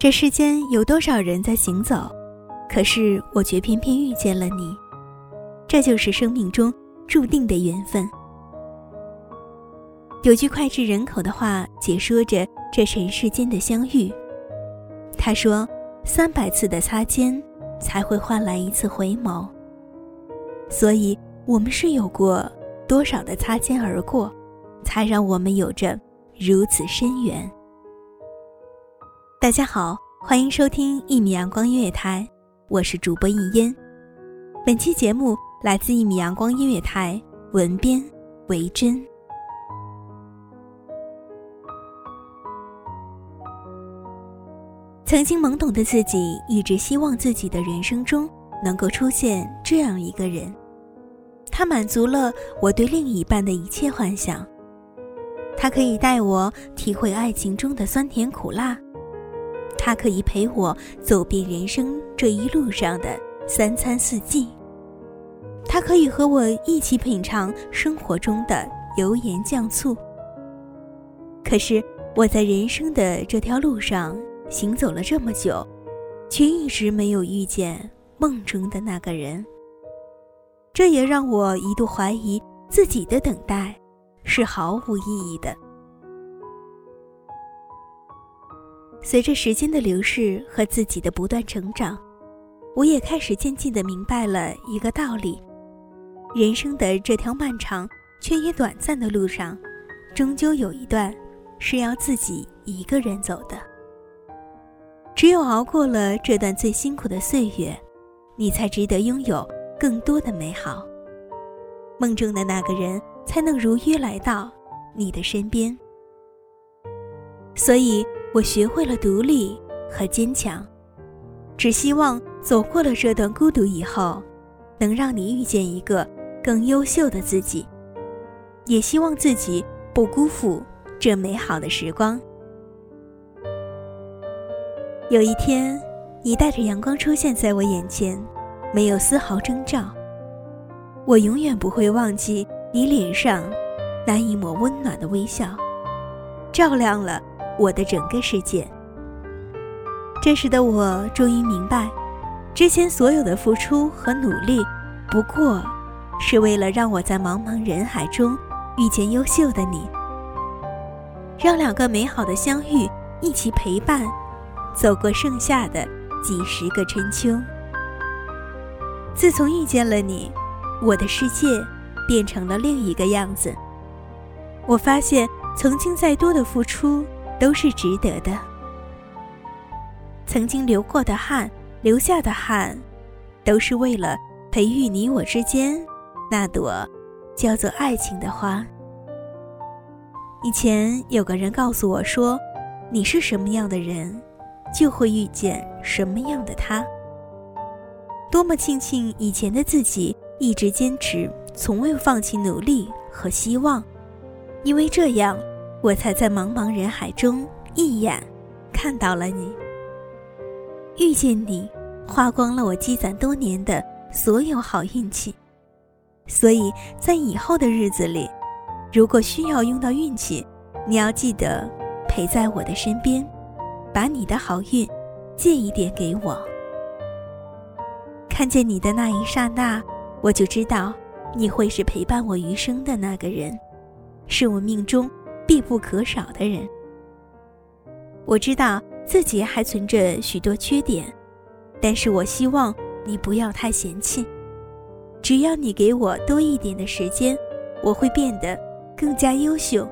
这世间有多少人在行走，可是我却偏偏遇见了你，这就是生命中注定的缘分。有句脍炙人口的话解说着这尘世间的相遇。他说：“三百次的擦肩，才会换来一次回眸。”所以，我们是有过多少的擦肩而过，才让我们有着如此深远。大家好，欢迎收听一米阳光音乐台，我是主播一烟。本期节目来自一米阳光音乐台，文编维真。曾经懵懂的自己，一直希望自己的人生中能够出现这样一个人，他满足了我对另一半的一切幻想，他可以带我体会爱情中的酸甜苦辣。他可以陪我走遍人生这一路上的三餐四季，他可以和我一起品尝生活中的油盐酱醋。可是我在人生的这条路上行走了这么久，却一直没有遇见梦中的那个人。这也让我一度怀疑自己的等待是毫无意义的。随着时间的流逝和自己的不断成长，我也开始渐渐地明白了一个道理：人生的这条漫长却也短暂的路上，终究有一段是要自己一个人走的。只有熬过了这段最辛苦的岁月，你才值得拥有更多的美好。梦中的那个人才能如约来到你的身边。所以。我学会了独立和坚强，只希望走过了这段孤独以后，能让你遇见一个更优秀的自己。也希望自己不辜负这美好的时光。有一天，你带着阳光出现在我眼前，没有丝毫征兆。我永远不会忘记你脸上那一抹温暖的微笑，照亮了。我的整个世界。这时的我终于明白，之前所有的付出和努力，不过是为了让我在茫茫人海中遇见优秀的你，让两个美好的相遇一起陪伴，走过剩下的几十个春秋。自从遇见了你，我的世界变成了另一个样子。我发现，曾经再多的付出。都是值得的。曾经流过的汗，流下的汗，都是为了培育你我之间那朵叫做爱情的花。以前有个人告诉我说：“你是什么样的人，就会遇见什么样的他。”多么庆幸以前的自己一直坚持，从未放弃努力和希望，因为这样。我才在茫茫人海中一眼看到了你，遇见你，花光了我积攒多年的所有好运气。所以在以后的日子里，如果需要用到运气，你要记得陪在我的身边，把你的好运借一点给我。看见你的那一刹那，我就知道你会是陪伴我余生的那个人，是我命中必不可少的人。我知道自己还存着许多缺点，但是我希望你不要太嫌弃。只要你给我多一点的时间，我会变得更加优秀，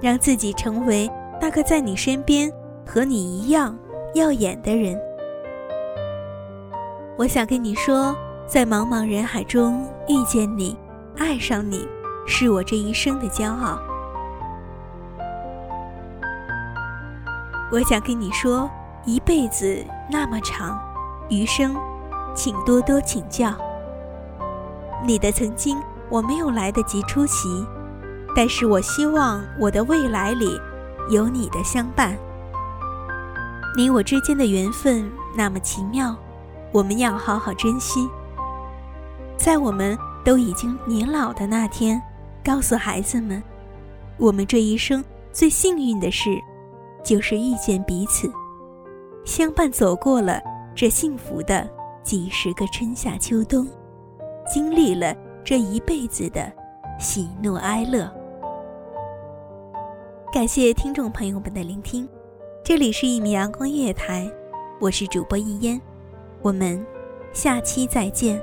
让自己成为那个在你身边和你一样耀眼的人。我想跟你说，在茫茫人海中遇见你，爱上你，是我这一生的骄傲。我想跟你说，一辈子那么长，余生，请多多请教。你的曾经我没有来得及出席，但是我希望我的未来里有你的相伴。你我之间的缘分那么奇妙，我们要好好珍惜。在我们都已经年老的那天，告诉孩子们，我们这一生最幸运的事，就是遇见彼此，相伴走过了这幸福的几十个春夏秋冬。经历了这一辈子的喜怒哀乐，感谢听众朋友们的聆听。这里是一米阳光音乐台，我是主播一烟，我们下期再见。